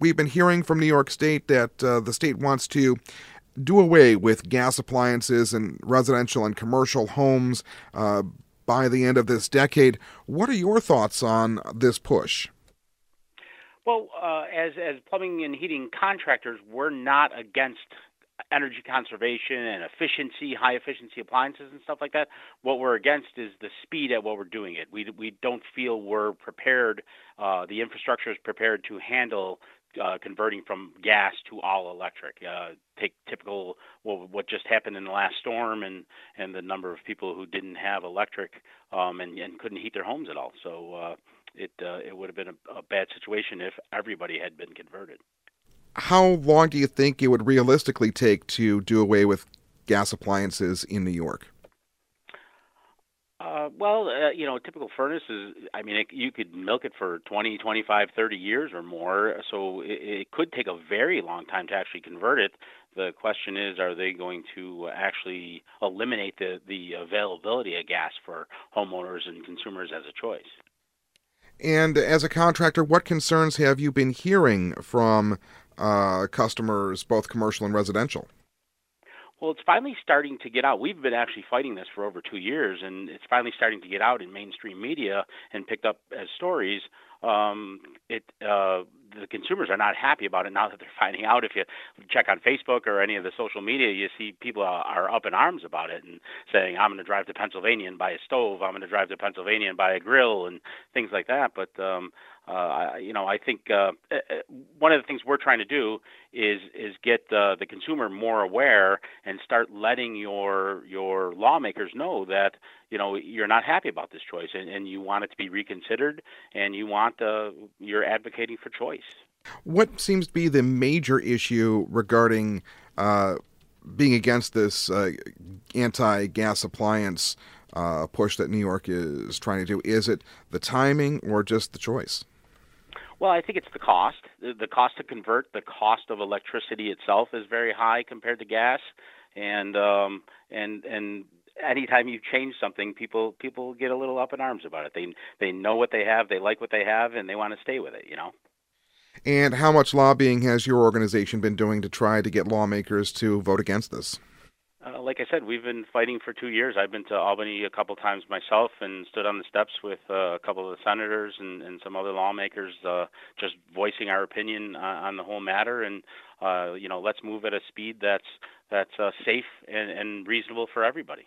We've been hearing from New York State that uh, the state wants to do away with gas appliances in residential and commercial homes uh, by the end of this decade. What are your thoughts on this push? Well, uh, as as plumbing and heating contractors, we're not against energy conservation and efficiency, high efficiency appliances and stuff like that. What we're against is the speed at what we're doing it. We we don't feel we're prepared. Uh, the infrastructure is prepared to handle uh, converting from gas to all electric. Uh, take typical well, what just happened in the last storm and and the number of people who didn't have electric um, and and couldn't heat their homes at all. So uh, it uh, it would have been a, a bad situation if everybody had been converted. How long do you think it would realistically take to do away with gas appliances in New York? Well, uh, you know, typical furnace is, I mean, it, you could milk it for 20, 25, 30 years or more. So it, it could take a very long time to actually convert it. The question is, are they going to actually eliminate the, the availability of gas for homeowners and consumers as a choice? And as a contractor, what concerns have you been hearing from uh, customers, both commercial and residential? Well, it's finally starting to get out. We've been actually fighting this for over two years, and it's finally starting to get out in mainstream media and picked up as stories. Um, it uh, the consumers are not happy about it now that they're finding out. If you check on Facebook or any of the social media, you see people are, up in arms about it and saying, "I'm going to drive to Pennsylvania and buy a stove. I'm going to drive to Pennsylvania and buy a grill and things like that." But um, uh, you know, I think uh, uh, one of the things we're trying to do is is get uh, the consumer more aware and start letting your your lawmakers know that you know you're not happy about this choice and, and you want it to be reconsidered and you want uh, you're advocating for choice. What seems to be the major issue regarding uh, being against this uh, anti-gas appliance uh, push that New York is trying to do? Is it the timing or just the choice? Well, I think it's the cost. The cost to convert, the cost of electricity itself is very high compared to gas, and um, and and anytime you change something, people people get a little up in arms about it. They they know what they have, they like what they have, and they want to stay with it. You know. And how much lobbying has your organization been doing to try to get lawmakers to vote against this? Uh, like I said, we've been fighting for two years. I've been to Albany a couple times myself and stood on the steps with uh, a couple of the senators and, and some other lawmakers, uh, just voicing our opinion on the whole matter. And uh, you know, let's move at a speed that's that's uh, safe and, and reasonable for everybody.